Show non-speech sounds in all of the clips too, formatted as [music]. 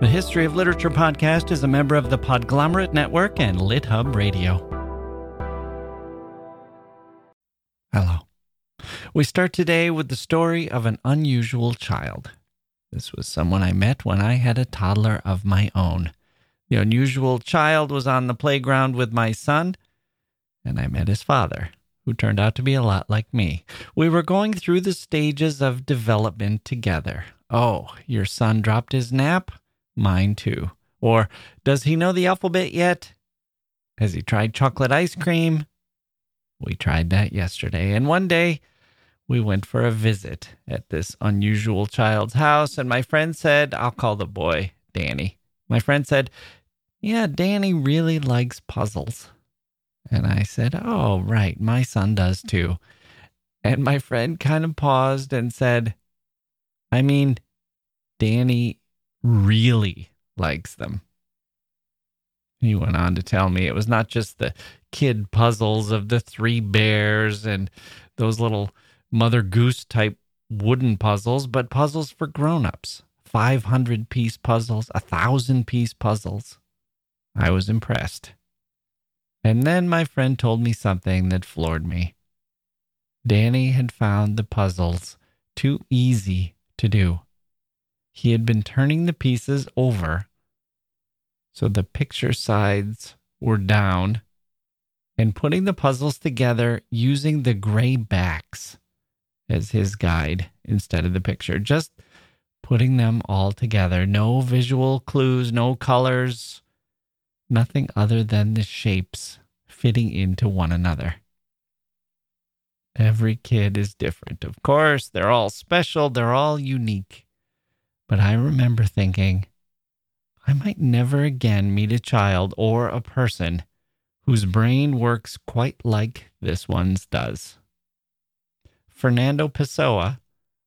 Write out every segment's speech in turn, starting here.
The History of Literature podcast is a member of the Podglomerate Network and LitHub Radio. Hello. We start today with the story of an unusual child. This was someone I met when I had a toddler of my own. The unusual child was on the playground with my son, and I met his father, who turned out to be a lot like me. We were going through the stages of development together. Oh, your son dropped his nap? Mine too. Or, does he know the alphabet yet? Has he tried chocolate ice cream? We tried that yesterday. And one day, we went for a visit at this unusual child's house, and my friend said, I'll call the boy Danny. My friend said, Yeah, Danny really likes puzzles. And I said, Oh, right, my son does too. And my friend kind of paused and said, I mean, Danny really likes them. He went on to tell me it was not just the kid puzzles of the three bears and those little Mother Goose type wooden puzzles, but puzzles for grown-ups. 500 piece puzzles, a thousand piece puzzles. I was impressed. And then my friend told me something that floored me. Danny had found the puzzles too easy to do. He had been turning the pieces over so the picture sides were down and putting the puzzles together using the gray backs as his guide instead of the picture. Just putting them all together. No visual clues, no colors, nothing other than the shapes fitting into one another. Every kid is different. Of course, they're all special, they're all unique. But I remember thinking, I might never again meet a child or a person whose brain works quite like this one's does. Fernando Pessoa,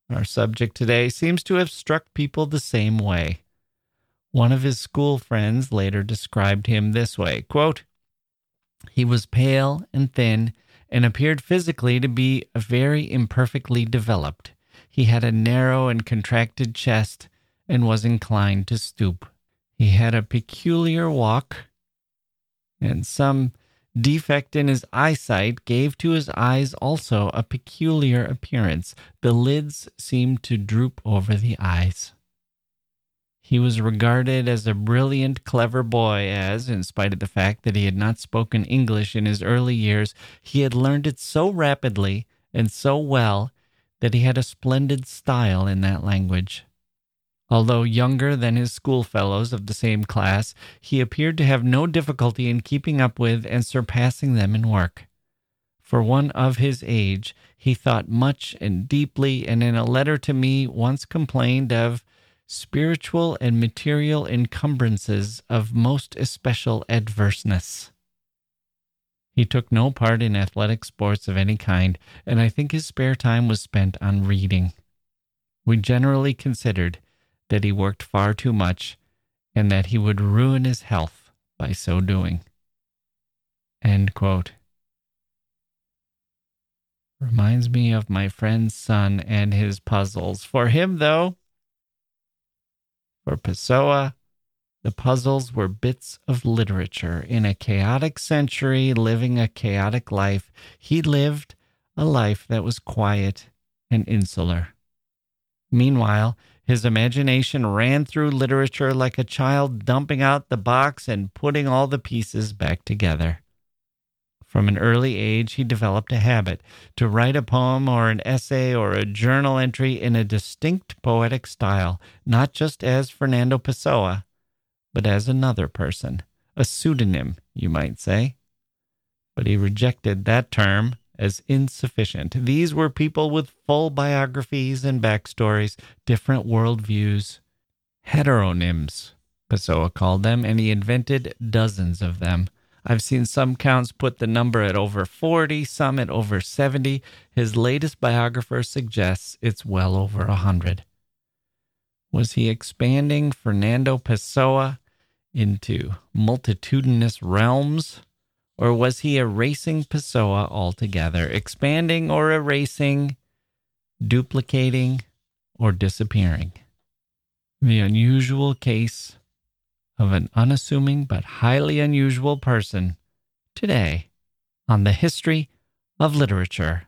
our subject today, seems to have struck people the same way. One of his school friends later described him this way quote, He was pale and thin and appeared physically to be very imperfectly developed. He had a narrow and contracted chest and was inclined to stoop. He had a peculiar walk and some defect in his eyesight gave to his eyes also a peculiar appearance. The lids seemed to droop over the eyes. He was regarded as a brilliant, clever boy, as, in spite of the fact that he had not spoken English in his early years, he had learned it so rapidly and so well that he had a splendid style in that language. Although younger than his schoolfellows of the same class, he appeared to have no difficulty in keeping up with and surpassing them in work. For one of his age, he thought much and deeply, and in a letter to me once complained of spiritual and material encumbrances of most especial adverseness. He took no part in athletic sports of any kind, and I think his spare time was spent on reading. We generally considered that he worked far too much and that he would ruin his health by so doing. End quote. Reminds me of my friend's son and his puzzles. For him, though, for Pessoa, the puzzles were bits of literature. In a chaotic century, living a chaotic life, he lived a life that was quiet and insular. Meanwhile, his imagination ran through literature like a child dumping out the box and putting all the pieces back together. From an early age, he developed a habit to write a poem or an essay or a journal entry in a distinct poetic style, not just as Fernando Pessoa, but as another person, a pseudonym, you might say. But he rejected that term as insufficient. These were people with full biographies and backstories, different worldviews, heteronyms, Pessoa called them, and he invented dozens of them. I've seen some counts put the number at over 40, some at over 70. His latest biographer suggests it's well over a 100. Was he expanding Fernando Pessoa into multitudinous realms? Or was he erasing Pessoa altogether, expanding or erasing, duplicating or disappearing? The unusual case of an unassuming but highly unusual person today on the history of literature.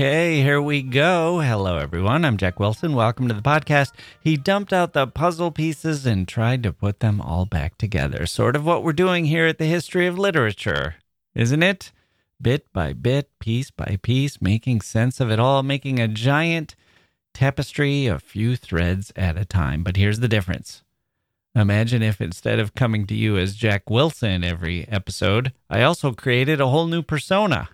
Okay, here we go. Hello, everyone. I'm Jacke Wilson. Welcome to the podcast. He dumped out the puzzle pieces and tried to put them all back together. Sort of what we're doing here at the History of Literature, isn't it? Bit by bit, piece by piece, making sense of it all, making a giant tapestry, a few threads at a time. But here's the difference. Imagine if instead of coming to you as Jacke Wilson every episode, I also created a whole new persona.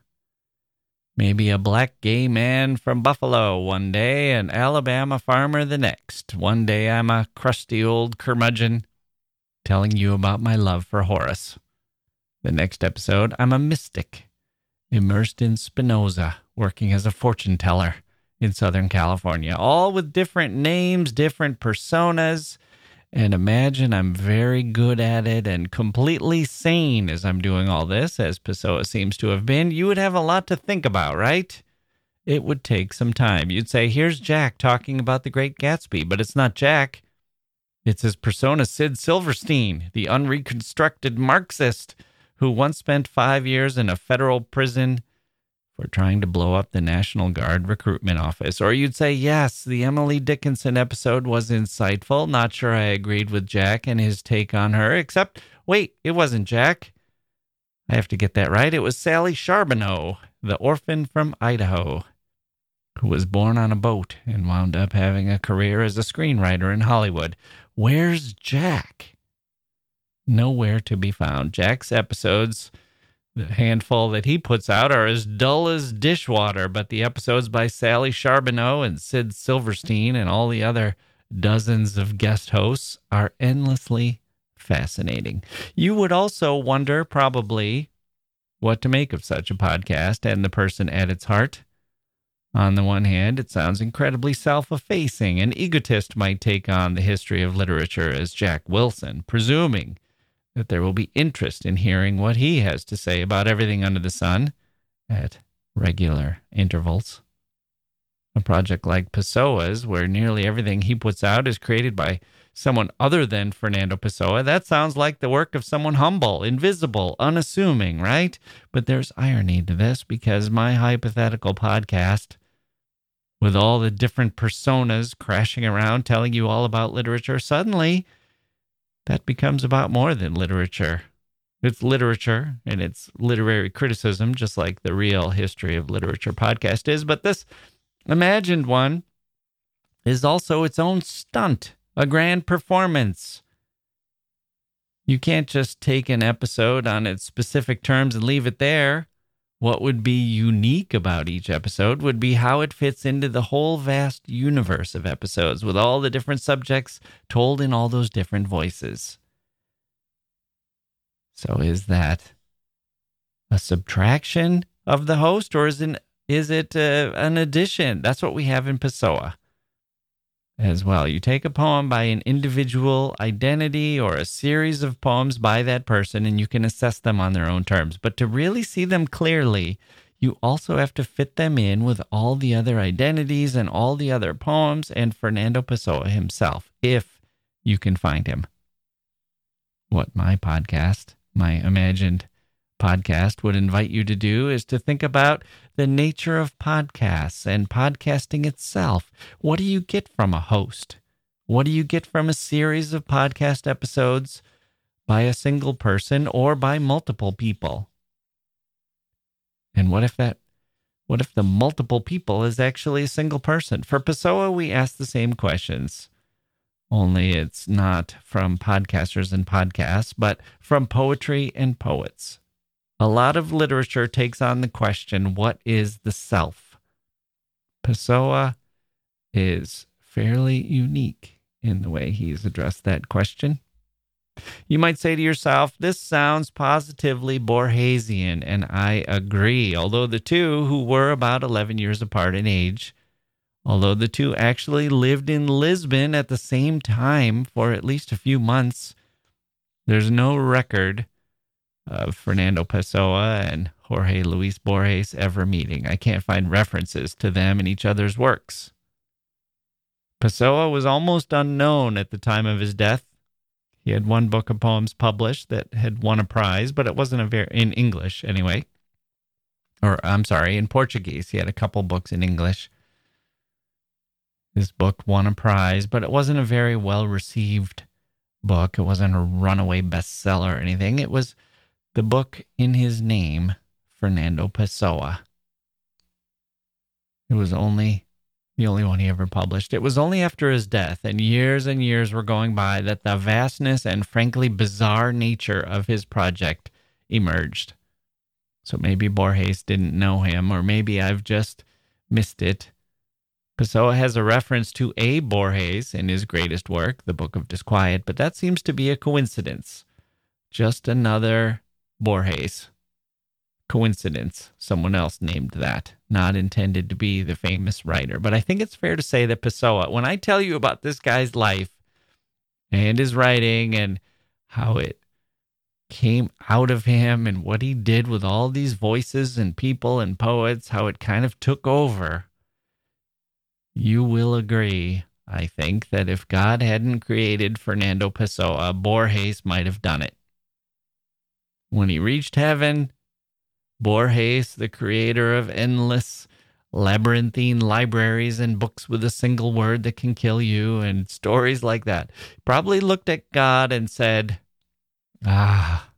Maybe a black gay man from Buffalo one day, an Alabama farmer the next. One day I'm a crusty old curmudgeon telling you about my love for Horace. The next episode, I'm a mystic, immersed in Spinoza, working as a fortune teller in Southern California, all with different names, different personas, and imagine I'm very good at it and completely sane as I'm doing all this, as Pessoa seems to have been, you would have a lot to think about, right? It would take some time. You'd say, here's Jacke talking about the great Gatsby, but it's not Jacke. It's his persona, Sid Silverstein, the unreconstructed Marxist who once spent five years in a federal prison for trying to blow up the National Guard recruitment office. Or you'd say, yes, the Emily Dickinson episode was insightful. Not sure I agreed with Jacke and his take on her, except, wait, it wasn't Jacke. I have to get that right. It was Sally Charbonneau, the orphan from Idaho, who was born on a boat and wound up having a career as a screenwriter in Hollywood. Where's Jacke? Nowhere to be found. Jacke's episodes handful that he puts out are as dull as dishwater, but the episodes by Sally Charbonneau and Sid Silverstein and all the other dozens of guest hosts are endlessly fascinating. You would also wonder, probably, what to make of such a podcast and the person at its heart. On the one hand, it sounds incredibly self effacing. An egotist might take on the history of literature as Jacke Wilson, presuming that there will be interest in hearing what he has to say about everything under the sun at regular intervals. A project like Pessoa's, where nearly everything he puts out is created by someone other than Fernando Pessoa, that sounds like the work of someone humble, invisible, unassuming, right? But there's irony to this because my hypothetical podcast, with all the different personas crashing around telling you all about literature, suddenly that becomes about more than literature. It's literature and it's literary criticism, just like the real history of literature podcast is. But this imagined one is also its own stunt, a grand performance. You can't just take an episode on its specific terms and leave it there. What would be unique about each episode would be how it fits into the whole vast universe of episodes with all the different subjects told in all those different voices. So, is that a subtraction of the host or is it, is it uh, an addition? That's what we have in Pessoa as well. You take a poem by an individual identity or a series of poems by that person, and you can assess them on their own terms. But to really see them clearly, you also have to fit them in with all the other identities and all the other poems and Fernando Pessoa himself, if you can find him. What my podcast, my imagined podcast would invite you to do is to think about the nature of podcasts and podcasting itself. What do you get from a host? What do you get from a series of podcast episodes by a single person or by multiple people? And what if that what if the multiple people is actually a single person? For Pessoa, we ask the same questions. Only it's not from podcasters and podcasts, but from poetry and poets. A lot of literature takes on the question what is the self? Pessoa is fairly unique in the way he's addressed that question. You might say to yourself, this sounds positively Borgesian, and I agree. Although the two, who were about 11 years apart in age, although the two actually lived in Lisbon at the same time for at least a few months, There's no record of Fernando Pessoa and Jorge Luis Borges ever meeting. I can't find references to them in each other's works. Pessoa was almost unknown at the time of his death. He had one book of poems published that had won a prize, but it wasn't a very in English anyway. Or I'm sorry, in Portuguese. He had a couple books in English. His book won a prize, but it wasn't a very well received book. It wasn't a runaway bestseller or anything. It was the book in his name, Fernando Pessoa. It was only the only one he ever published. It was only after his death and years and years were going by that the vastness and frankly bizarre nature of his project emerged. So maybe Borges didn't know him, or maybe I've just missed it. Pessoa has a reference to a Borges in his greatest work, The Book of Disquiet, but that seems to be a coincidence. Just another Borges coincidence. Someone else named that, not intended to be the famous writer. But I think it's fair to say that Pessoa, when I tell you about this guy's life and his writing and how it came out of him and what he did with all these voices and people and poets, how it kind of took over, you will agree, I think, that if God hadn't created Fernando Pessoa, Borges might have done it. When he reached heaven, Borges, the creator of endless labyrinthine libraries and books with a single word that can kill you and stories like that, probably looked at God and said, Ah,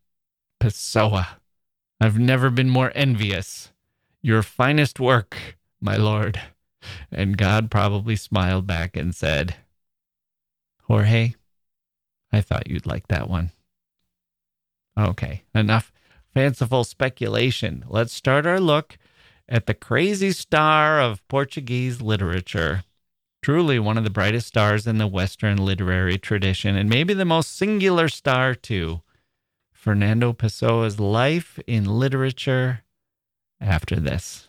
Pessoa, I've never been more envious. Your finest work, my lord. And God probably smiled back and said, Jorge, I thought you'd like that one. Okay, enough fanciful speculation. Let's start our look at the crazy star of Portuguese literature. Truly one of the brightest stars in the Western literary tradition, and maybe the most singular star, too. Fernando Pessoa's life in literature after this.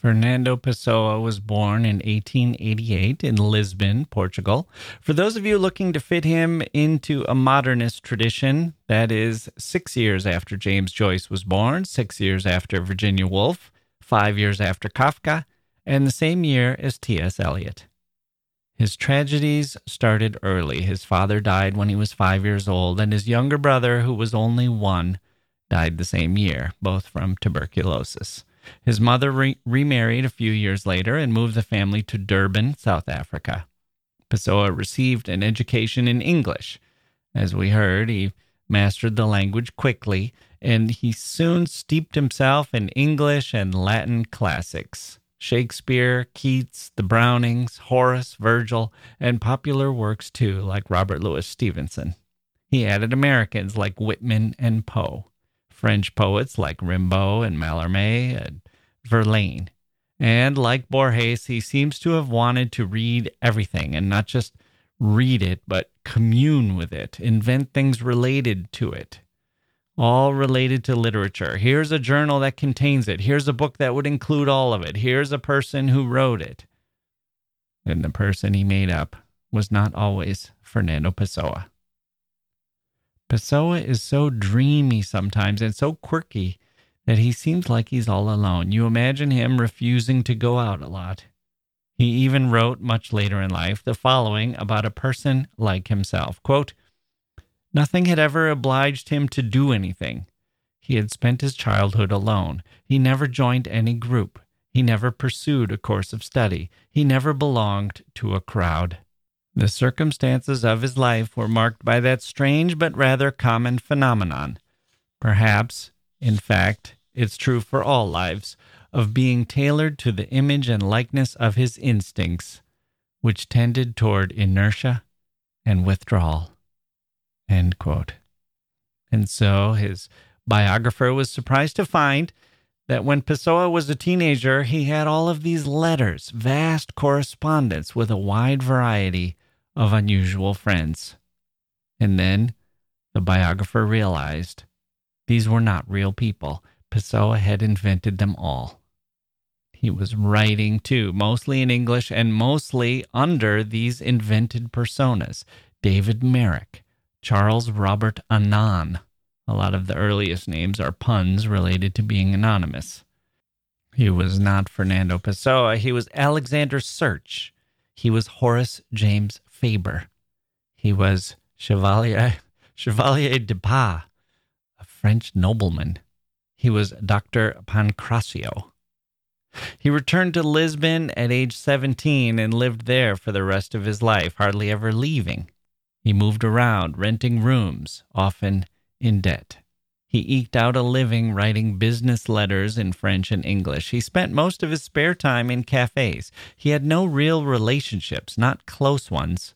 Fernando Pessoa was born in 1888 in Lisbon, Portugal. For those of you looking to fit him into a modernist tradition, that is six years after James Joyce was born, six years after Virginia Woolf, five years after Kafka, and the same year as T.S. Eliot. His tragedies started early. His father died when he was five years old, and his younger brother, who was only one, died the same year, both from tuberculosis. His mother re- remarried a few years later and moved the family to Durban, South Africa. Pessoa received an education in English. As we heard, he mastered the language quickly, and he soon steeped himself in English and Latin classics. Shakespeare, Keats, the Brownings, Horace, Virgil, and popular works too, like Robert Louis Stevenson. He added Americans like Whitman and Poe. French poets like Rimbaud and Mallarmé and Verlaine. And like Borges, he seems to have wanted to read everything and not just read it, but commune with it, invent things related to it. all related to literature. Here's a journal that contains it. Here's a book that would include all of it. Here's a person who wrote it. And the person he made up was not always Fernando Pessoa. Pessoa is so dreamy sometimes and so quirky that he seems like he's all alone. You imagine him refusing to go out a lot. He even wrote much later in life the following about a person like himself. Quote, Nothing had ever obliged him to do anything. He had spent his childhood alone. He never joined any group. He never pursued a course of study. He never belonged to a crowd. The circumstances of his life were marked by that strange but rather common phenomenon. Perhaps, in fact, it's true for all lives, of being tailored to the image and likeness of his instincts, which tended toward inertia and withdrawal. And so his biographer was surprised to find that when Pessoa was a teenager, he had all of these letters, vast correspondence with a wide variety of unusual friends. And then the biographer realized these were not real people. Pessoa had invented them all. He was writing too, mostly in English and mostly under these invented personas David Merrick, Charles Robert Anon. A lot of the earliest names are puns related to being anonymous. He was not Fernando Pessoa, he was Alexander Search. He was Horace James Faber. He was Chevalier, [laughs] Chevalier de Pas, a French nobleman. He was Dr. Pancracio. He returned to Lisbon at age 17 and lived there for the rest of his life, hardly ever leaving. He moved around, renting rooms, often in debt. He eked out a living writing business letters in French and English. He spent most of his spare time in cafes. He had no real relationships, not close ones.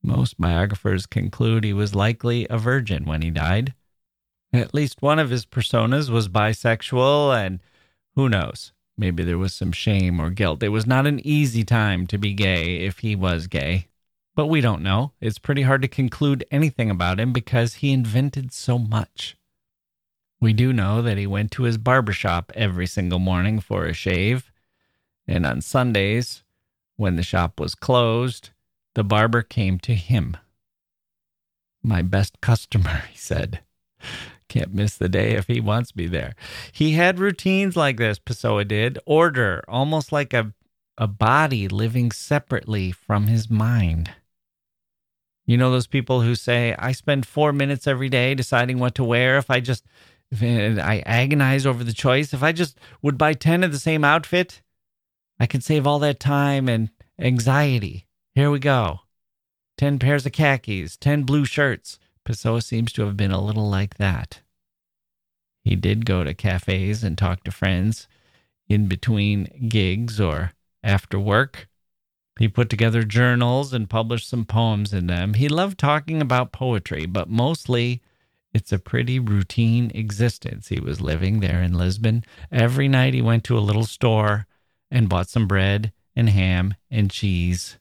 Most biographers conclude he was likely a virgin when he died. At least one of his personas was bisexual, and who knows, maybe there was some shame or guilt. It was not an easy time to be gay if he was gay. But we don't know. It's pretty hard to conclude anything about him because he invented so much. We do know that he went to his barber shop every single morning for a shave. And on Sundays, when the shop was closed, the barber came to him. My best customer, [laughs] he said. Can't miss the day if he wants me there. He had routines like this, Pessoa did. Order, almost like a, a body living separately from his mind. You know those people who say, I spend four minutes every day deciding what to wear. If I just, I agonize over the choice, if I just would buy 10 of the same outfit, I could save all that time and anxiety. Here we go 10 pairs of khakis, 10 blue shirts. Pessoa seems to have been a little like that. He did go to cafes and talk to friends in between gigs or after work. He put together journals and published some poems in them. He loved talking about poetry, but mostly it's a pretty routine existence he was living there in Lisbon. Every night he went to a little store and bought some bread and ham and cheese.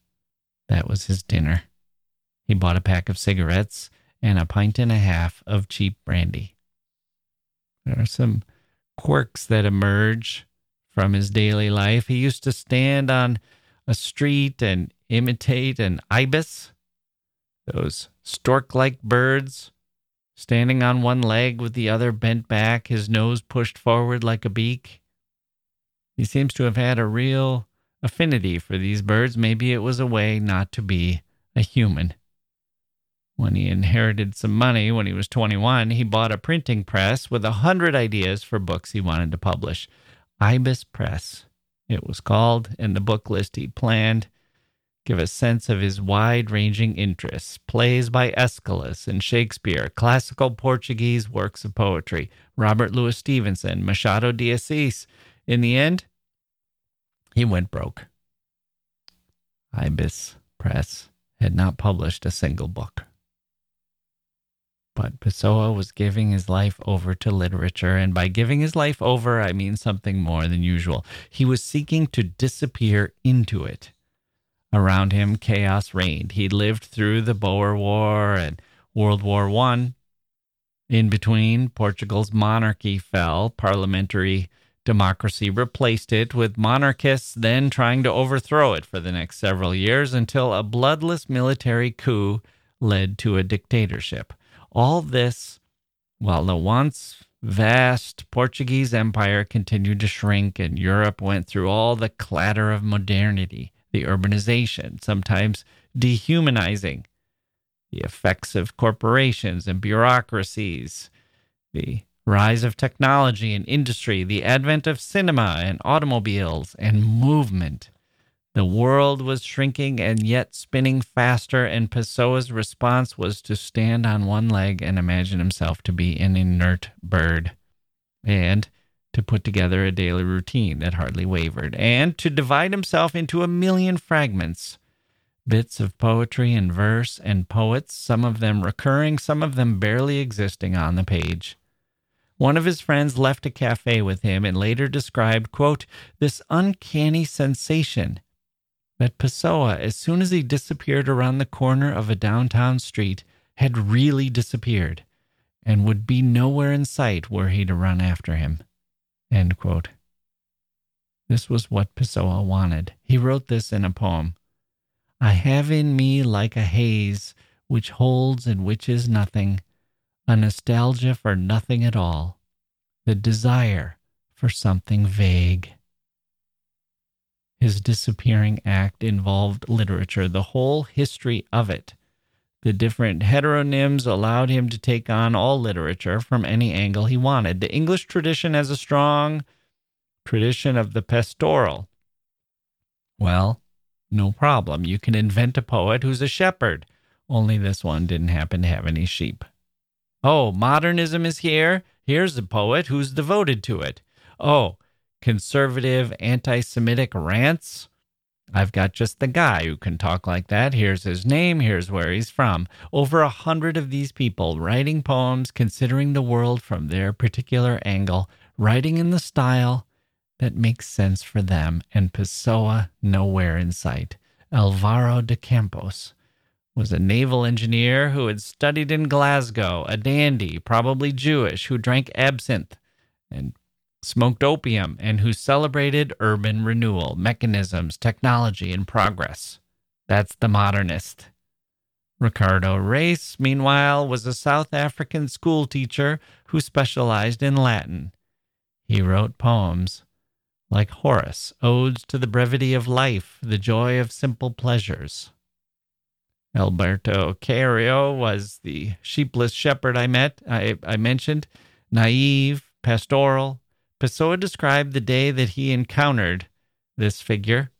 That was his dinner. He bought a pack of cigarettes and a pint and a half of cheap brandy. There are some quirks that emerge from his daily life. He used to stand on a street and imitate an ibis, those stork like birds, standing on one leg with the other bent back, his nose pushed forward like a beak. He seems to have had a real affinity for these birds. Maybe it was a way not to be a human. When he inherited some money when he was 21, he bought a printing press with a hundred ideas for books he wanted to publish. Ibis Press it was called, and the book list he planned give a sense of his wide ranging interests plays by Aeschylus and Shakespeare, classical Portuguese works of poetry, Robert Louis Stevenson, Machado de Assis. In the end, he went broke. Ibis Press had not published a single book. But Pessoa was giving his life over to literature, and by giving his life over, I mean something more than usual. He was seeking to disappear into it. Around him, chaos reigned. He'd lived through the Boer War and World War One. In between, Portugal's monarchy fell, parliamentary democracy replaced it, with monarchists then trying to overthrow it for the next several years until a bloodless military coup led to a dictatorship. All this while the once vast Portuguese empire continued to shrink and Europe went through all the clatter of modernity, the urbanization, sometimes dehumanizing, the effects of corporations and bureaucracies, the rise of technology and industry, the advent of cinema and automobiles and movement. The world was shrinking and yet spinning faster, and Pessoa's response was to stand on one leg and imagine himself to be an inert bird, and to put together a daily routine that hardly wavered, and to divide himself into a million fragments bits of poetry and verse and poets, some of them recurring, some of them barely existing on the page. One of his friends left a cafe with him and later described, quote, this uncanny sensation that Pessoa, as soon as he disappeared around the corner of a downtown street, had really disappeared and would be nowhere in sight were he to run after him. End quote. This was what Pessoa wanted. He wrote this in a poem. I have in me like a haze which holds and which is nothing, a nostalgia for nothing at all, the desire for something vague. His disappearing act involved literature, the whole history of it. The different heteronyms allowed him to take on all literature from any angle he wanted. The English tradition has a strong tradition of the pastoral. Well, no problem. You can invent a poet who's a shepherd. Only this one didn't happen to have any sheep. Oh, modernism is here. Here's a poet who's devoted to it. Oh, conservative, anti Semitic rants. I've got just the guy who can talk like that. Here's his name, here's where he's from. Over a hundred of these people writing poems, considering the world from their particular angle, writing in the style that makes sense for them, and Pessoa nowhere in sight. Alvaro de Campos was a naval engineer who had studied in Glasgow, a dandy, probably Jewish, who drank absinthe and smoked opium, and who celebrated urban renewal, mechanisms, technology, and progress. That's the modernist. Ricardo Reis, meanwhile, was a South African schoolteacher who specialized in Latin. He wrote poems like Horace, odes to the brevity of life, the joy of simple pleasures. Alberto Caeiro was the sheepless shepherd I met, I, I mentioned, naive, pastoral. Pessoa described the day that he encountered this figure,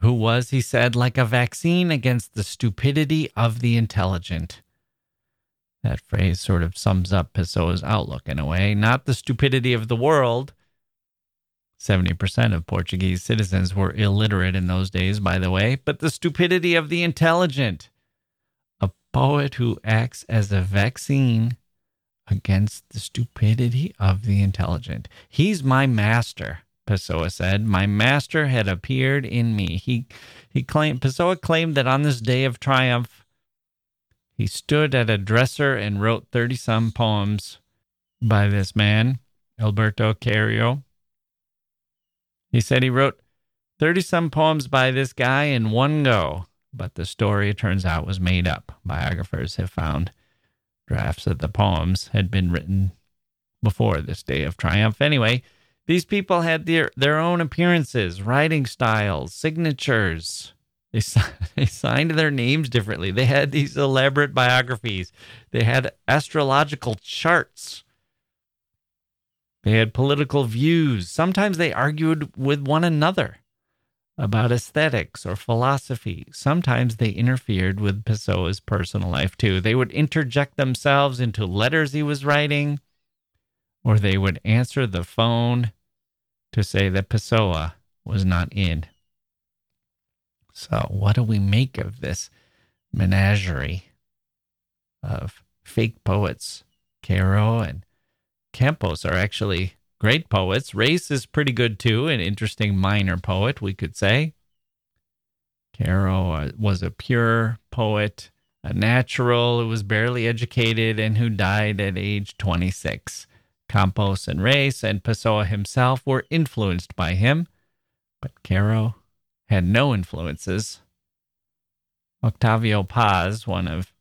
who was, he said, like a vaccine against the stupidity of the intelligent. That phrase sort of sums up Pessoa's outlook in a way. Not the stupidity of the world, 70% of Portuguese citizens were illiterate in those days, by the way, but the stupidity of the intelligent. A poet who acts as a vaccine against the stupidity of the intelligent. He's my master, Pessoa said. My master had appeared in me. He, he claimed, Pessoa claimed that on this day of triumph, he stood at a dresser and wrote 30 some poems by this man, Alberto Caeiro. He said he wrote 30 some poems by this guy in one go, but the story, it turns out, was made up. Biographers have found drafts of the poems had been written before this day of triumph. Anyway, these people had their, their own appearances, writing styles, signatures. They, [laughs] they signed their names differently. They had these elaborate biographies. They had astrological charts. They had political views. Sometimes they argued with one another about aesthetics or philosophy. Sometimes they interfered with Pessoa's personal life too. They would interject themselves into letters he was writing, or they would answer the phone to say that Pessoa was not in. So, what do we make of this menagerie of fake poets, Caeiro and Campos are actually great poets. Reis is pretty good too, an interesting minor poet, we could say. Caeiro uh, was a pure poet, a natural who was barely educated and who died at age 26. Campos and Reis and Pessoa himself were influenced by him, but Caeiro had no influences. Octavio Paz, one of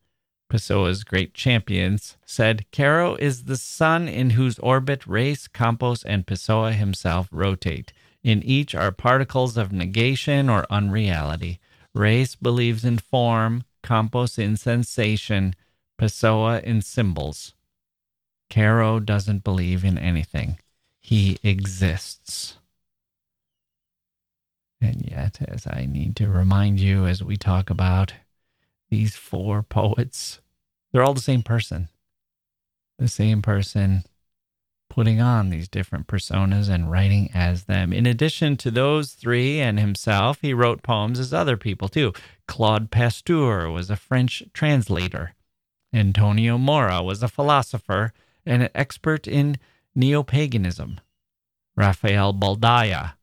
Pessoa's great champions, said Caeiro is the sun in whose orbit Reis, Campos, and Pessoa himself rotate. In each are particles of negation or unreality. Reis believes in form, Campos in sensation, Pessoa in symbols. Caeiro doesn't believe in anything. He exists. And yet, as I need to remind you as we talk about these four poets, they're all the same person. The same person putting on these different personas and writing as them. In addition to those three and himself, he wrote poems as other people too. Claude Pasteur was a French translator. Antonio Mora was a philosopher and an expert in neo paganism. Rafael Baldaia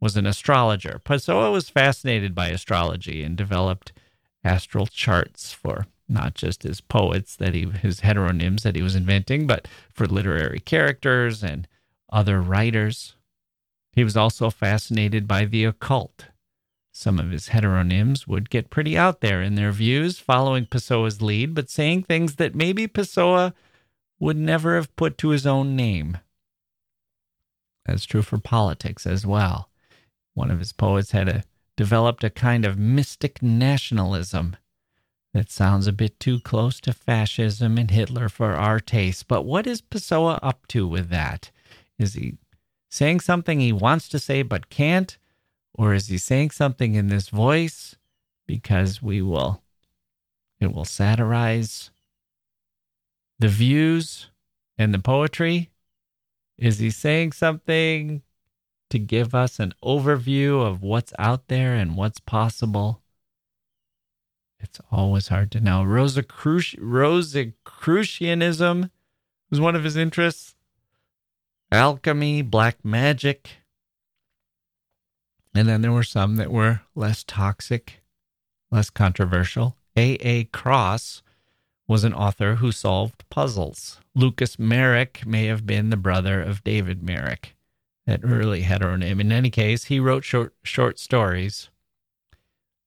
was an astrologer. Pessoa was fascinated by astrology and developed astral charts for not just his poets that he his heteronyms that he was inventing, but for literary characters and other writers. He was also fascinated by the occult. Some of his heteronyms would get pretty out there in their views, following Pessoa's lead, but saying things that maybe Pessoa would never have put to his own name. That's true for politics as well. One of his poets had a, developed a kind of mystic nationalism that sounds a bit too close to fascism and Hitler for our taste. But what is Pessoa up to with that? Is he saying something he wants to say but can't? Or is he saying something in this voice because we will, it will satirize the views and the poetry? Is he saying something to give us an overview of what's out there and what's possible? It's always hard to know. Rosicrucianism was one of his interests. Alchemy, black magic. And then there were some that were less toxic, less controversial. A.A. Cross was an author who solved puzzles. Lucas Merrick may have been the brother of David Merrick, that early heteronym. In any case, he wrote short, short stories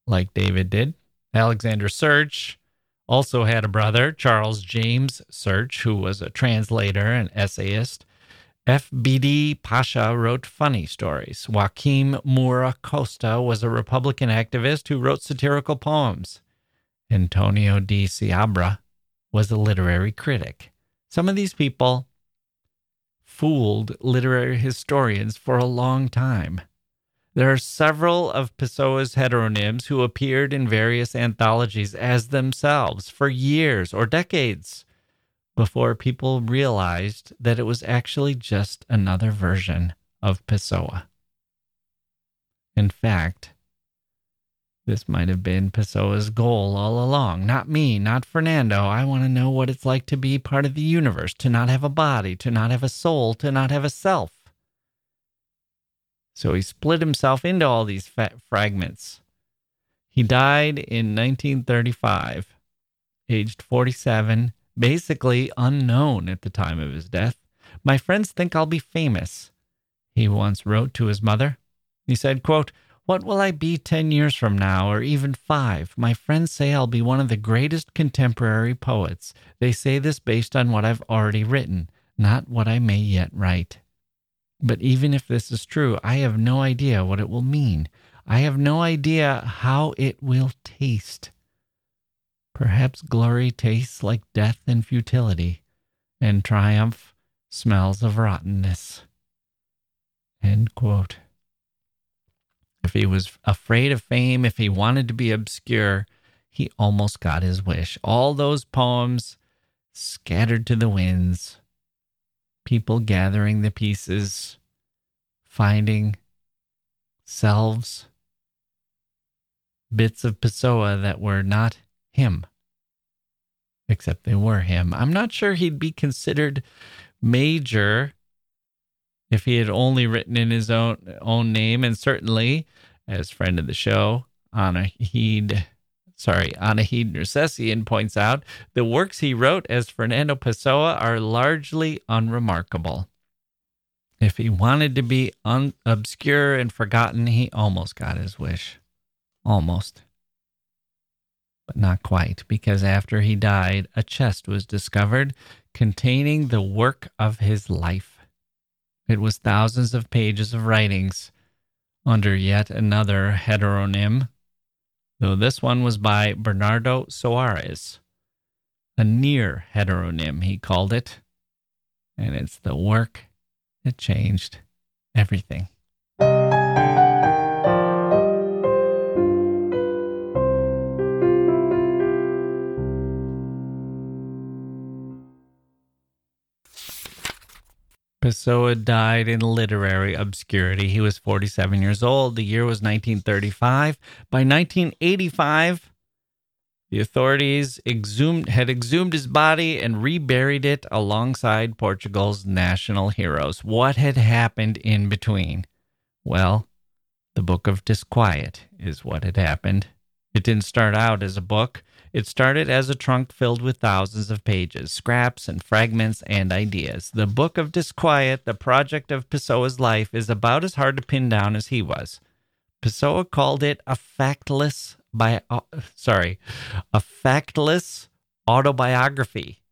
like David did. Alexander Search also had a brother, Charles James Search, who was a translator and essayist. F.B.D. Pasha wrote funny stories. Joaquim Moura Costa was a Republican activist who wrote satirical poems. Antonio de Seabra was a literary critic. Some of these people fooled literary historians for a long time. There are several of Pessoa's heteronyms who appeared in various anthologies as themselves for years or decades before people realized that it was actually just another version of Pessoa. In fact, this might have been Pessoa's goal all along. Not me, not Fernando. I want to know what it's like to be part of the universe, to not have a body, to not have a soul, to not have a self. So he split himself into all these fragments. He died in 1935, aged 47, basically unknown at the time of his death. My friends think I'll be famous. He once wrote to his mother. He said, quote, What will I be 10 years from now, or even five? My friends say I'll be one of the greatest contemporary poets. They say this based on what I've already written, not what I may yet write. But even if this is true, I have no idea what it will mean. I have no idea how it will taste. Perhaps glory tastes like death and futility, and triumph smells of rottenness. End quote. If he was afraid of fame, if he wanted to be obscure, he almost got his wish. All those poems scattered to the winds people gathering the pieces, finding selves, bits of Pessoa that were not him, except they were him. I'm not sure he'd be considered major if he had only written in his own own name, and certainly, as friend of the show, Anna Heed sorry, Anahid Nersessian points out, the works he wrote as Fernando Pessoa are largely unremarkable. If he wanted to be un- obscure and forgotten, he almost got his wish. Almost. But not quite, because after he died, a chest was discovered containing the work of his life. It was thousands of pages of writings under yet another heteronym, though this one was by Bernardo Soares. A near heteronym, he called it. And it's the work that changed everything. Pessoa died in literary obscurity. He was 47 years old. The year was 1935. By 1985, the authorities exhumed, had exhumed his body and reburied it alongside Portugal's national heroes. What had happened in between? Well, the Book of Disquiet is what had happened. It didn't start out as a book. It started as a trunk filled with thousands of pages, scraps and fragments and ideas. The Book of Disquiet, the project of Pessoa's life, is about as hard to pin down as he was. Pessoa called it a factless by sorry, a factless autobiography.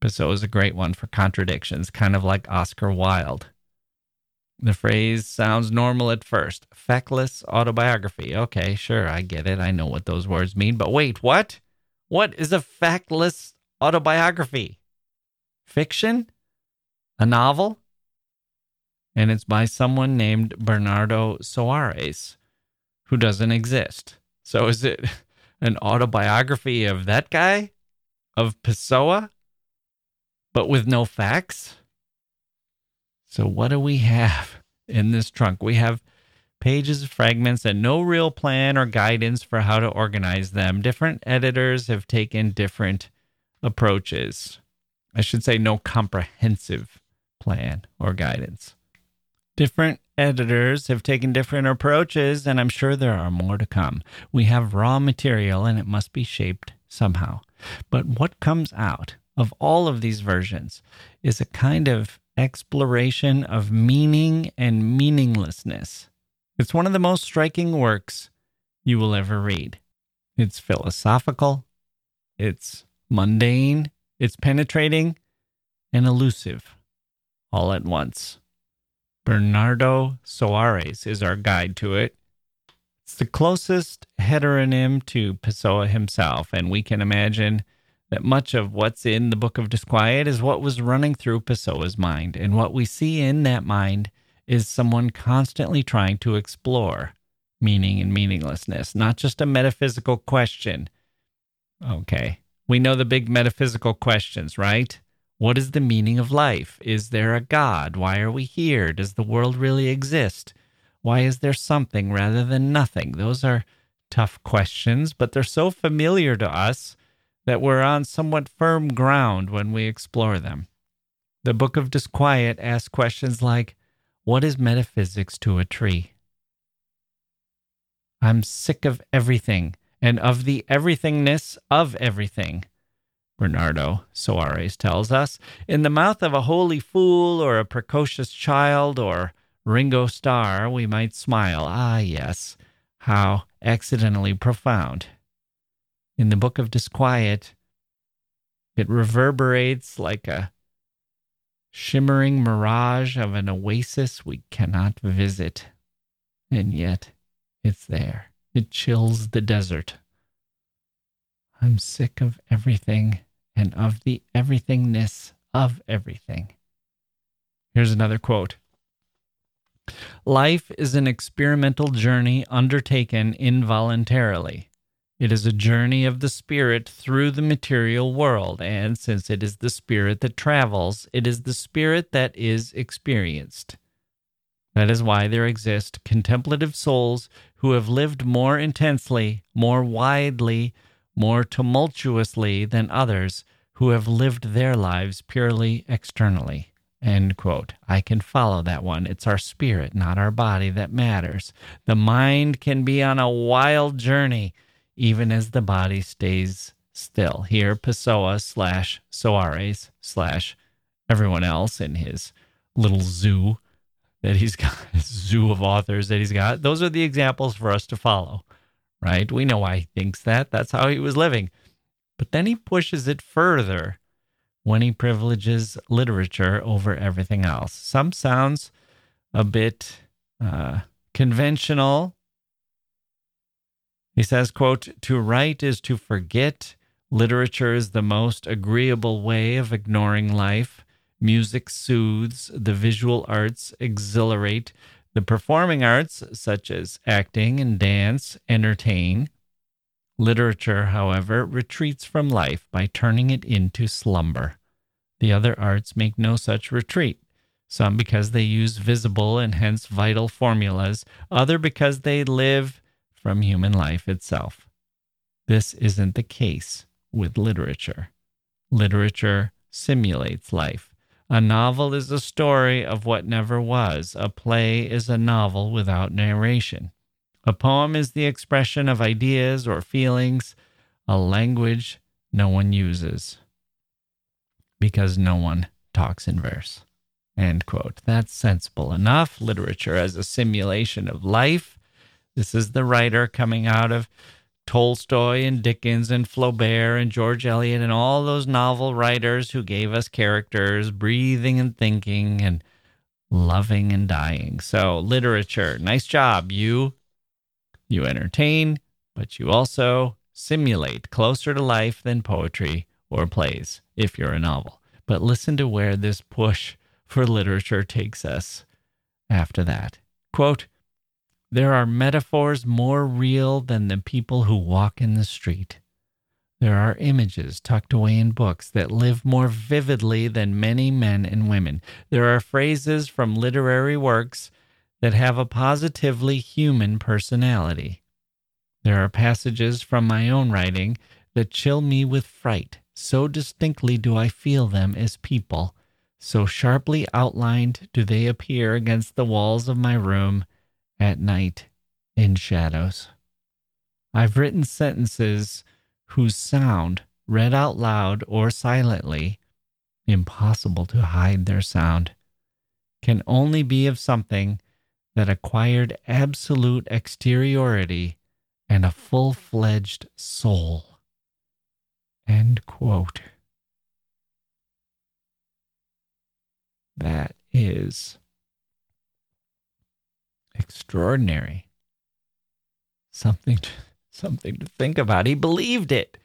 Pessoa is a great one for contradictions, kind of like Oscar Wilde. The phrase sounds normal at first. Factless autobiography. Okay, sure, I get it. I know what those words mean. But wait, what? What is a factless autobiography? Fiction? A novel? And it's by someone named Bernardo Soares who doesn't exist. So is it [laughs] an autobiography of that guy? Of Pessoa? But with no facts? So what do we have in this trunk? We have pages of fragments and no real plan or guidance for how to organize them. Different editors have taken different approaches. I should say, no comprehensive plan or guidance. Different editors have taken different approaches, and I'm sure there are more to come. We have raw material and it must be shaped somehow. But what comes out of all of these versions is a kind of exploration of meaning and meaninglessness. It's one of the most striking works you will ever read. It's philosophical, it's mundane, it's penetrating, and elusive all at once. Bernardo Soares is our guide to it. It's the closest heteronym to Pessoa himself, and we can imagine that much of what's in the Book of Disquiet is what was running through Pessoa's mind. And what we see in that mind is someone constantly trying to explore meaning and meaninglessness, not just a metaphysical question. Okay, we know the big metaphysical questions, right? What is the meaning of life? Is there a God? Why are we here? Does the world really exist? Why is there something rather than nothing? Those are tough questions, but they're so familiar to us that we're on somewhat firm ground when we explore them. The Book of Disquiet asks questions like What is metaphysics to a tree? I'm sick of everything and of the everythingness of everything. Bernardo Soares tells us, in the mouth of a holy fool or a precocious child or Ringo Starr, we might smile. Ah, yes, how accidentally profound. In the Book of Disquiet, it reverberates like a shimmering mirage of an oasis we cannot visit. And yet, it's there. It chills the desert. I'm sick of everything and of the everythingness of everything. Here's another quote Life is an experimental journey undertaken involuntarily. It is a journey of the spirit through the material world, and since it is the spirit that travels, it is the spirit that is experienced. That is why there exist contemplative souls who have lived more intensely, more widely, more tumultuously than others who have lived their lives purely externally. End quote. I can follow that one. It's our spirit, not our body, that matters. The mind can be on a wild journey, even as the body stays still. Here, Pessoa slash Soares slash everyone else in his little zoo that he's [laughs] got, zoo of authors that he's got. Those are the examples for us to follow, right? We know why he thinks that. That's how he was living. But then he pushes it further when he privileges literature over everything else. Some sounds a bit uh, conventional. He says, quote, to write is to forget. Literature is the most agreeable way of ignoring life. Music soothes, the visual arts exhilarate, the performing arts, such as acting and dance, entertain. Literature, however, retreats from life by turning it into slumber. The other arts make no such retreat some because they use visible and hence vital formulas, other because they live from human life itself. This isn't the case with literature. Literature simulates life. A novel is a story of what never was. A play is a novel without narration. A poem is the expression of ideas or feelings, a language no one uses because no one talks in verse. End quote. That's sensible enough. Literature as a simulation of life. This is the writer coming out of Tolstoy and Dickens and Flaubert and George Eliot and all those novel writers who gave us characters breathing and thinking and loving and dying. So, literature, nice job. You you entertain, but you also simulate closer to life than poetry or plays if you're a novel. But listen to where this push for literature takes us after that. Quote, there are metaphors more real than the people who walk in the street. There are images tucked away in books that live more vividly than many men and women. There are phrases from literary works that have a positively human personality. There are passages from my own writing that chill me with fright. So distinctly do I feel them as people so sharply outlined do they appear against the walls of my room at night in shadows. I've written sentences whose sound, read out loud or silently, impossible to hide their sound, can only be of something that acquired absolute exteriority and a full fledged soul. End quote. That is extraordinary. Something to, [laughs] something to think about. He believed it.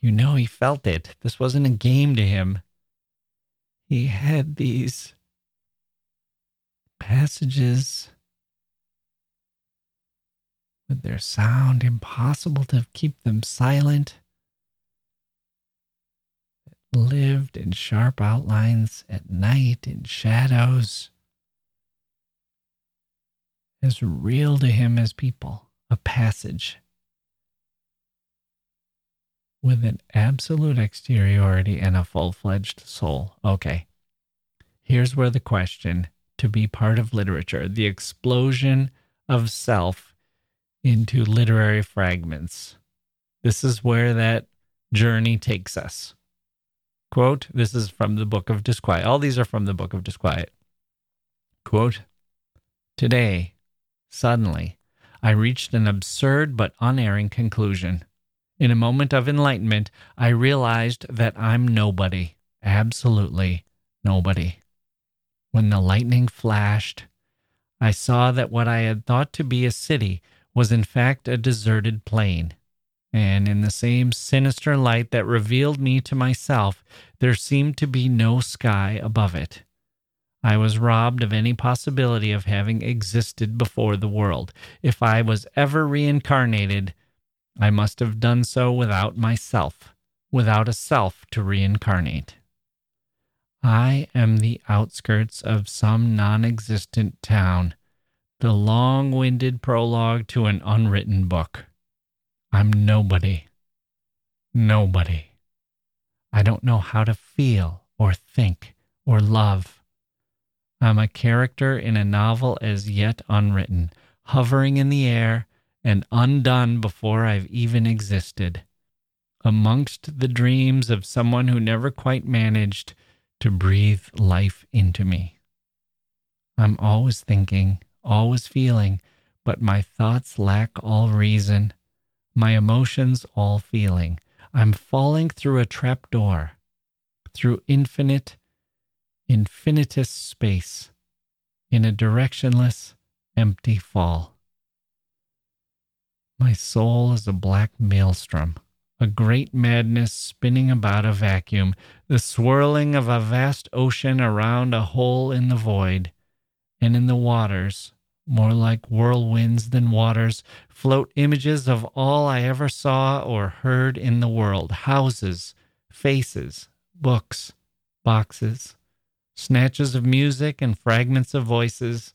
You know, he felt it. This wasn't a game to him. He had these passages with their sound impossible to keep them silent lived in sharp outlines at night in shadows, as real to him as people, a passage with an absolute exteriority and a full fledged soul. Okay, here's where the question to be part of literature, the explosion of self into literary fragments. This is where that journey takes us. Quote, this is from the book of Disquiet. All these are from the book of Disquiet. Quote, today, suddenly, I reached an absurd but unerring conclusion. In a moment of enlightenment, I realized that I'm nobody, absolutely nobody. When the lightning flashed, I saw that what I had thought to be a city was in fact a deserted plain and in the same sinister light that revealed me to myself, there seemed to be no sky above it. I was robbed of any possibility of having existed before the world. If I was ever reincarnated, I must have done so without myself, without a self to reincarnate. I am the outskirts of some non existent town, the long winded prologue to an unwritten book. I'm nobody. Nobody. I don't know how to feel or think or love. I'm a character in a novel as yet unwritten, hovering in the air, and undone before I've even existed. Amongst the dreams of someone who never quite managed to breathe life into me. I'm always thinking, always feeling, but my thoughts lack all reason, my emotions all feeling. I'm falling through a trap door, through infinite, infinitus space, in a directionless, empty fall. My soul is a black maelstrom, a great madness spinning about a vacuum, the swirling of a vast ocean around a hole in the void, and in the waters more like whirlwinds than waters, float images of all I ever saw or heard in the world houses, faces, books, boxes, snatches of music and fragments of voices,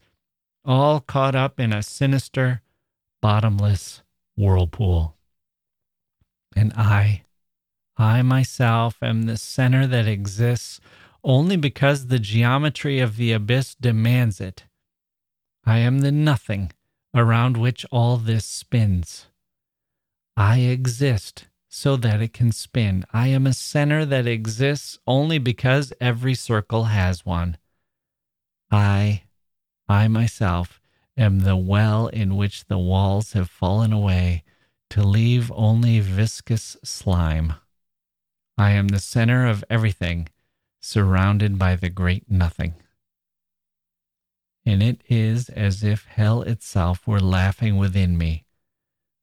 all caught up in a sinister, bottomless whirlpool. And I, I myself am the center that exists only because the geometry of the abyss demands it I am the nothing around which all this spins. I exist so that it can spin. I am a center that exists only because every circle has one. I, I myself, am the well in which the walls have fallen away to leave only viscous slime. I am the center of everything, surrounded by the great nothing and it is as if hell itself were laughing within me.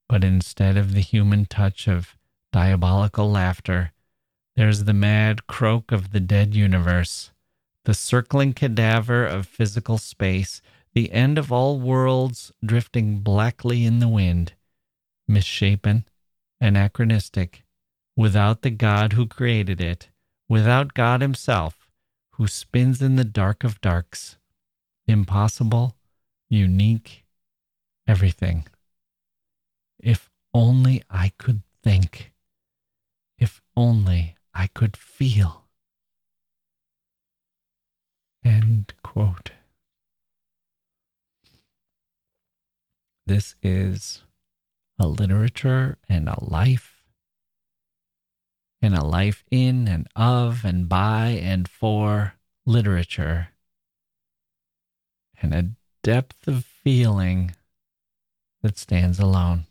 But instead of the human touch of diabolical laughter, there's the mad croak of the dead universe, the circling cadaver of physical space, the end of all worlds drifting blackly in the wind, misshapen, anachronistic, without the God who created it, without God Himself, who spins in the dark of darks impossible, unique, everything. If only I could think. If only I could feel. End quote. This is a literature and a life, and a life in and of and by and for literature and a depth of feeling that stands alone.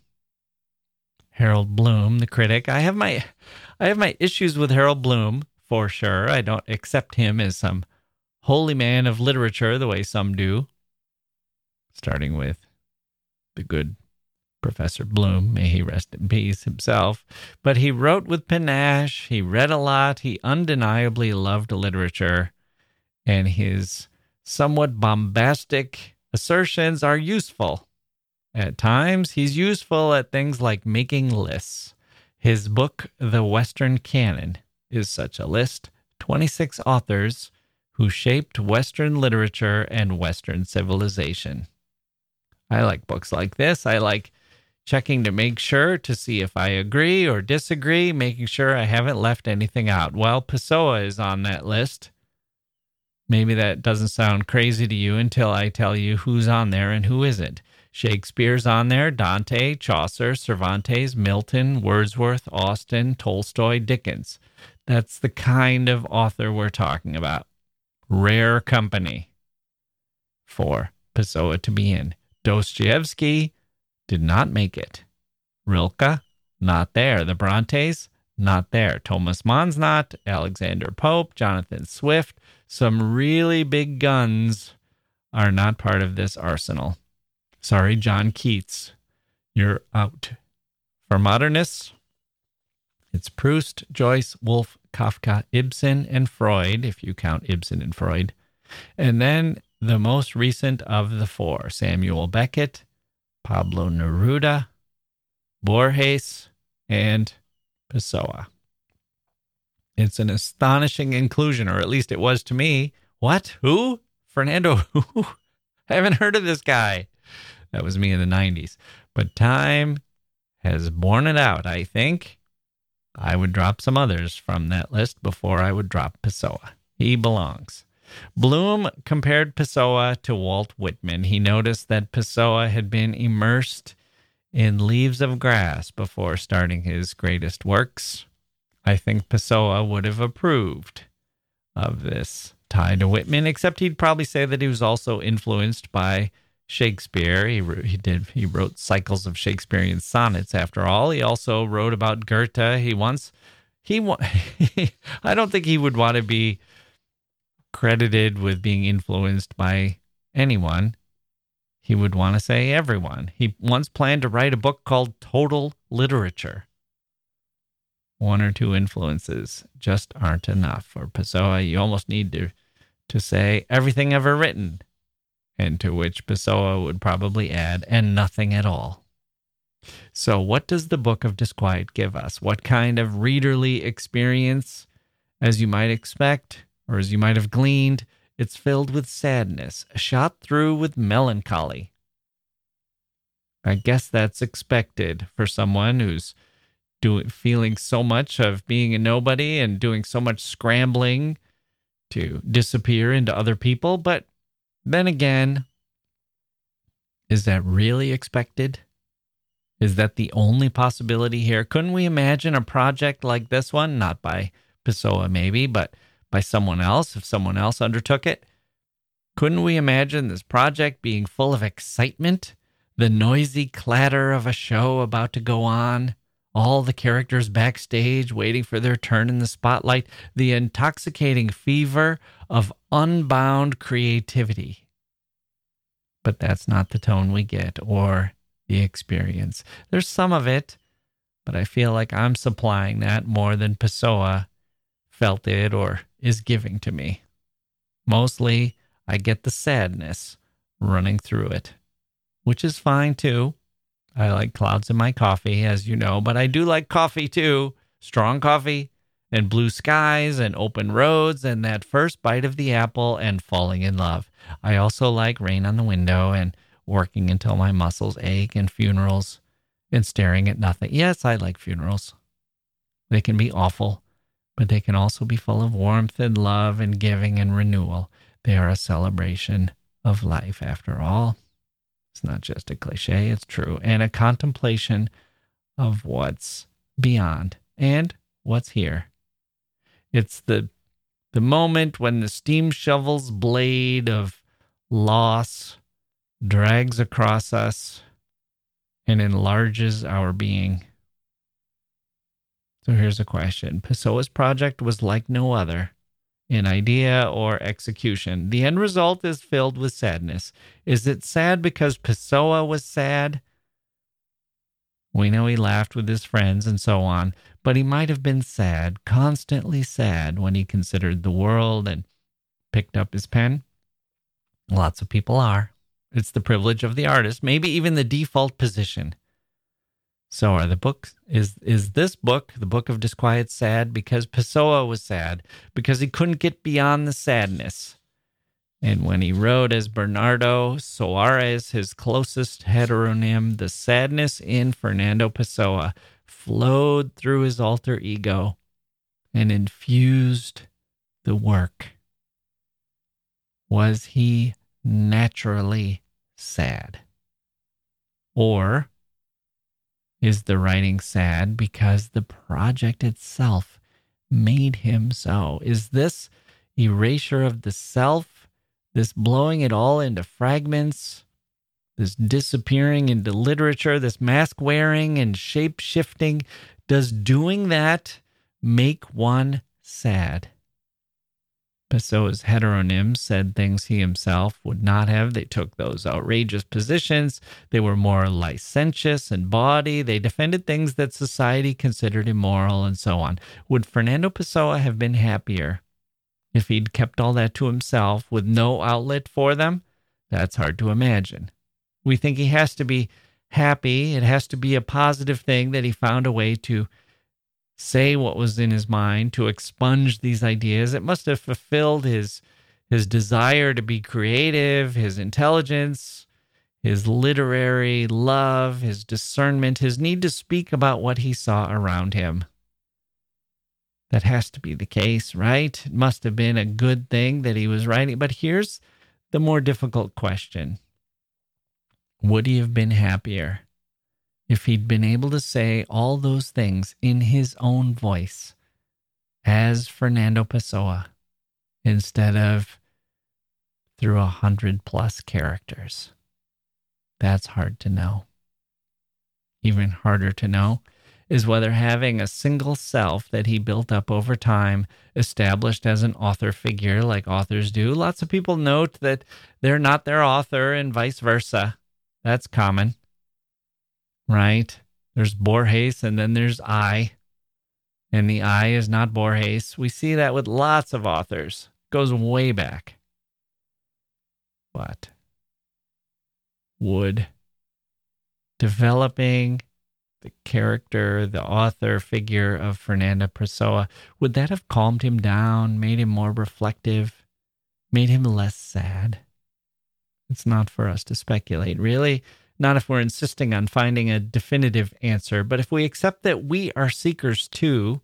Harold Bloom, the critic. I have my I have my issues with Harold Bloom for sure. I don't accept him as some holy man of literature the way some do. Starting with the good Professor Bloom, may he rest in peace himself. But he wrote with panache, he read a lot, he undeniably loved literature, and his somewhat bombastic assertions are useful. At times, he's useful at things like making lists. His book, The Western Canon, is such a list 26 authors who shaped Western literature and Western civilization. I like books like this. I like checking to make sure to see if I agree or disagree, making sure I haven't left anything out. Well, Pessoa is on that list. Maybe that doesn't sound crazy to you until I tell you who's on there and who isn't. Shakespeare's on there, Dante, Chaucer, Cervantes, Milton, Wordsworth, Austen, Tolstoy, Dickens. That's the kind of author we're talking about. Rare company for Pessoa to be in. Dostoevsky did not make it. Rilke, not there. The Brontes, not there. Thomas Mann's not. Alexander Pope, Jonathan Swift, some really big guns are not part of this arsenal. Sorry, John Keats, you're out. For modernists, it's Proust, Joyce, Woolf, Kafka, Ibsen, and Freud, if you count Ibsen and Freud. And then the most recent of the four Samuel Beckett, Pablo Neruda, Borges, and Pessoa. It's an astonishing inclusion, or at least it was to me. What? Who? Fernando [laughs] who? I haven't heard of this guy. That was me in the 90s. But time has borne it out, I think. I would drop some others from that list before I would drop Pessoa. He belongs. Bloom compared Pessoa to Walt Whitman. He noticed that Pessoa had been immersed in Leaves of Grass before starting his greatest works. I think Pessoa would have approved of this tie to Whitman, except he'd probably say that he was also influenced by Shakespeare. He he did he wrote cycles of Shakespearean sonnets. After all, he also wrote about Goethe. He once he [laughs] I don't think he would want to be credited with being influenced by anyone. He would want to say everyone. He once planned to write a book called Total Literature. One or two influences just aren't enough. For Pessoa, you almost need to to say everything ever written and to which Pessoa would probably add, and nothing at all. So, what does the Book of Disquiet give us? What kind of readerly experience, as you might expect, or as you might have gleaned, it's filled with sadness, shot through with melancholy. I guess that's expected for someone who's doing feeling so much of being a nobody and doing so much scrambling to disappear into other people, but then again, is that really expected? Is that the only possibility here? Couldn't we imagine a project like this one, not by Pessoa maybe, but by someone else, if someone else undertook it? Couldn't we imagine this project being full of excitement, the noisy clatter of a show about to go on, all the characters backstage waiting for their turn in the spotlight, the intoxicating fever of unbound creativity. But that's not the tone we get or the experience. There's some of it, but I feel like I'm supplying that more than Pessoa felt it or is giving to me. Mostly, I get the sadness running through it, which is fine too. I like clouds in my coffee, as you know, but I do like coffee too. Strong coffee and blue skies and open roads and that first bite of the apple and falling in love. I also like rain on the window and working until my muscles ache and funerals and staring at nothing. Yes, I like funerals. They can be awful, but they can also be full of warmth and love and giving and renewal. They are a celebration of life after all. It's not just a cliche, it's true. And a contemplation of what's beyond and what's here. It's the the moment when the steam shovel's blade of loss drags across us and enlarges our being. So here's a question Pessoa's project was like no other in idea or execution. The end result is filled with sadness. Is it sad because Pessoa was sad? We know he laughed with his friends and so on, but he might have been sad, constantly sad, when he considered the world and picked up his pen. Lots of people are. It's the privilege of the artist, maybe even the default position. So are the books is is this book, the book of disquiet sad because Pessoa was sad because he couldn't get beyond the sadness. And when he wrote as Bernardo Soares, his closest heteronym, the sadness in Fernando Pessoa flowed through his alter ego and infused the work. Was he naturally sad? Or is the writing sad because the project itself made him so? Is this erasure of the self, this blowing it all into fragments, this disappearing into literature, this mask wearing and shape shifting, does doing that make one sad? Pessoa's heteronyms said things he himself would not have. They took those outrageous positions. They were more licentious in body. They defended things that society considered immoral and so on. Would Fernando Pessoa have been happier if he'd kept all that to himself with no outlet for them? That's hard to imagine. We think he has to be happy. It has to be a positive thing that he found a way to say what was in his mind, to expunge these ideas. It must have fulfilled his his desire to be creative, his intelligence, his literary love, his discernment, his need to speak about what he saw around him. That has to be the case, right? It must have been a good thing that he was writing. But here's the more difficult question Would he have been happier if he'd been able to say all those things in his own voice as Fernando Pessoa instead of through a hundred plus characters. That's hard to know. Even harder to know is whether having a single self that he built up over time, established as an author figure like authors do. Lots of people note that they're not their author and vice versa. That's common, right? There's Borges and then there's I, and the I is not Borges. We see that with lots of authors, goes way back. But would developing the character, the author figure of Fernando Pessoa, would that have calmed him down, made him more reflective, made him less sad? It's not for us to speculate, really. Not if we're insisting on finding a definitive answer, but if we accept that we are seekers too,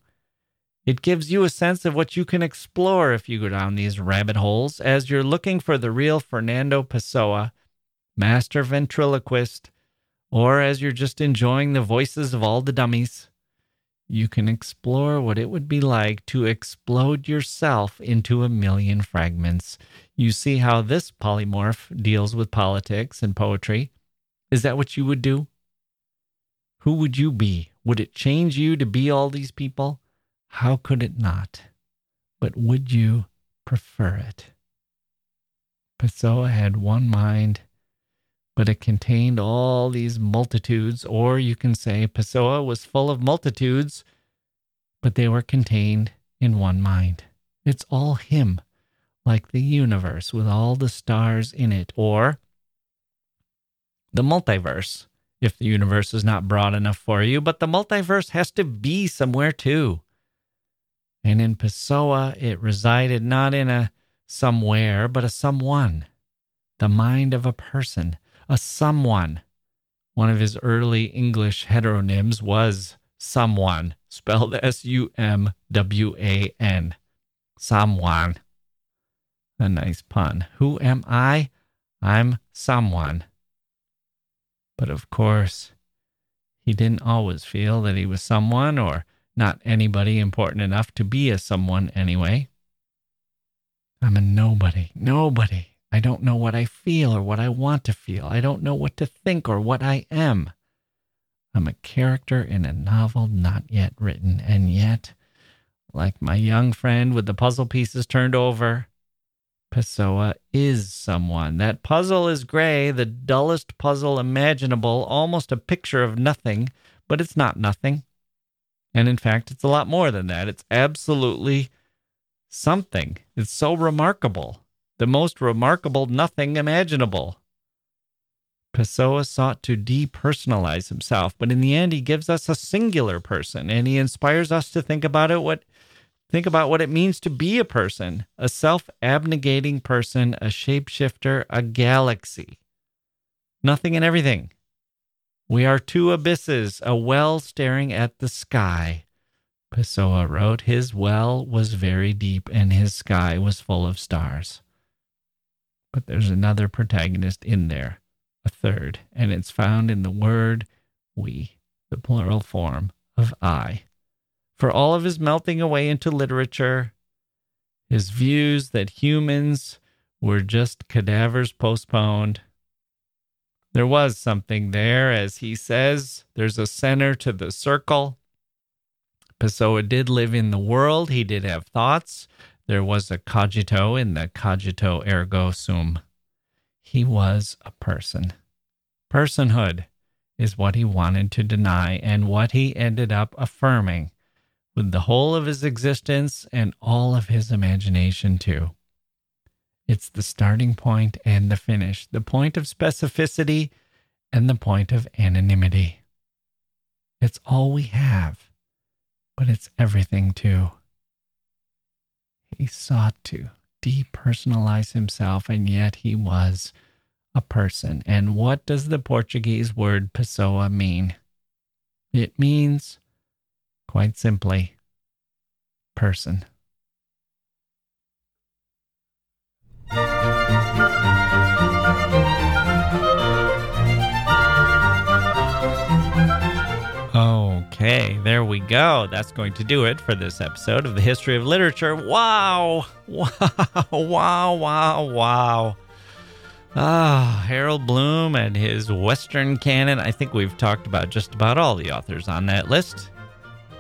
it gives you a sense of what you can explore if you go down these rabbit holes as you're looking for the real Fernando Pessoa, master ventriloquist or as you're just enjoying the voices of all the dummies, you can explore what it would be like to explode yourself into a million fragments. You see how this polymorph deals with politics and poetry. Is that what you would do? Who would you be? Would it change you to be all these people? How could it not? But would you prefer it? Pessoa had one mind but it contained all these multitudes, or you can say Pessoa was full of multitudes, but they were contained in one mind. It's all Him, like the universe with all the stars in it, or the multiverse, if the universe is not broad enough for you, but the multiverse has to be somewhere too. And in Pessoa, it resided not in a somewhere, but a someone, the mind of a person a someone. One of his early English heteronyms was someone, spelled S U M W A N. Someone. A nice pun. Who am I? I'm someone. But of course, he didn't always feel that he was someone or not anybody important enough to be a someone anyway. I'm a nobody, nobody. I don't know what I feel or what I want to feel. I don't know what to think or what I am. I'm a character in a novel not yet written, and yet, like my young friend with the puzzle pieces turned over, Pessoa is someone. That puzzle is gray, the dullest puzzle imaginable, almost a picture of nothing, but it's not nothing. And in fact, it's a lot more than that. It's absolutely something. It's so remarkable the most remarkable nothing imaginable. Pessoa sought to depersonalize himself, but in the end he gives us a singular person and he inspires us to think about it what think about what it means to be a person, a self-abnegating person, a shapeshifter, a galaxy. Nothing and everything. We are two abysses, a well staring at the sky. Pessoa wrote, His well was very deep and his sky was full of stars but there's another protagonist in there, a third, and it's found in the word we, the plural form of I. For all of his melting away into literature, his views that humans were just cadavers postponed. There was something there, as he says. There's a center to the circle. Pessoa did live in the world. He did have thoughts. There was a cogito in the cogito ergo sum. He was a person. Personhood is what he wanted to deny and what he ended up affirming with the whole of his existence and all of his imagination, too. It's the starting point and the finish, the point of specificity and the point of anonymity. It's all we have, but it's everything, too. He sought to depersonalize himself, and yet he was a person. And what does the Portuguese word pessoa mean? It means, quite simply, person. Okay, there we go. That's going to do it for this episode of the History of Literature. Wow! [laughs] Wow! Wow! Wow! Wow! Ah, Harold Bloom and his Western canon. I think we've talked about just about all the authors on that list.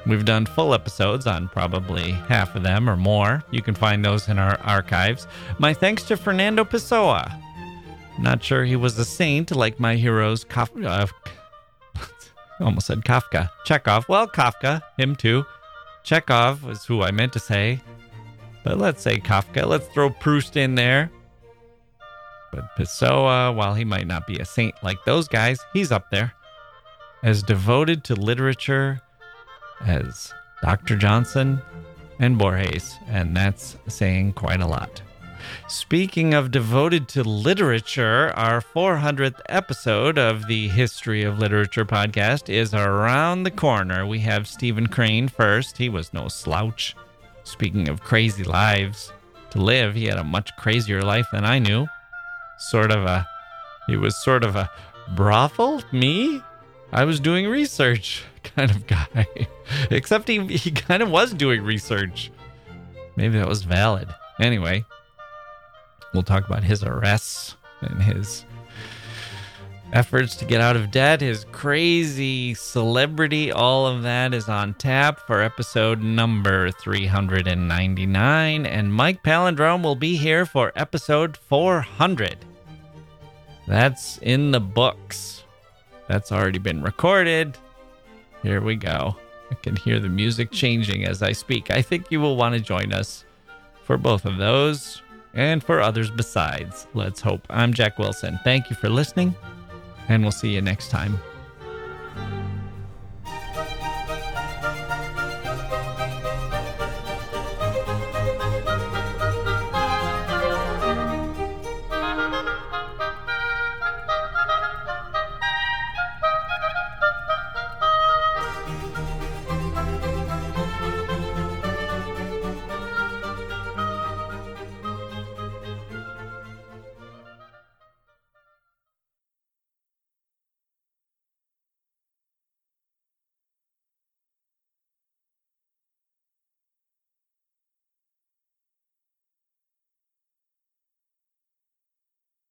We've done full episodes on probably half of them or more. You can find those in our archives. My thanks to Fernando Pessoa. Not sure he was a saint like my heroes, Kafka. Uh, [laughs] almost said Kafka. Chekhov. Well, Kafka, him too. Chekhov was who I meant to say. But let's say Kafka. Let's throw Proust in there. But Pessoa, while he might not be a saint like those guys, he's up there. As devoted to literature as Dr. Johnson and Borges, and that's saying quite a lot. Speaking of devoted to literature, our 400th episode of the History of Literature podcast is around the corner. We have Stephen Crane first. He was no slouch. Speaking of crazy lives to live, he had a much crazier life than I knew. Sort of a, he was sort of a brothel, me? I was doing research [laughs] kind of guy. Except he, he kind of was doing research. Maybe that was valid. Anyway, we'll talk about his arrests and his efforts to get out of debt, his crazy celebrity. All of that is on tap for episode number 399. And Mike Palindrome will be here for episode 400. That's in the books. That's already been recorded. Here we go. I can hear the music changing as I speak. I think you will want to join us for both of those and for others besides. Let's hope. I'm Jacke Wilson. Thank you for listening, and we'll see you next time.